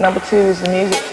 Number two is the music.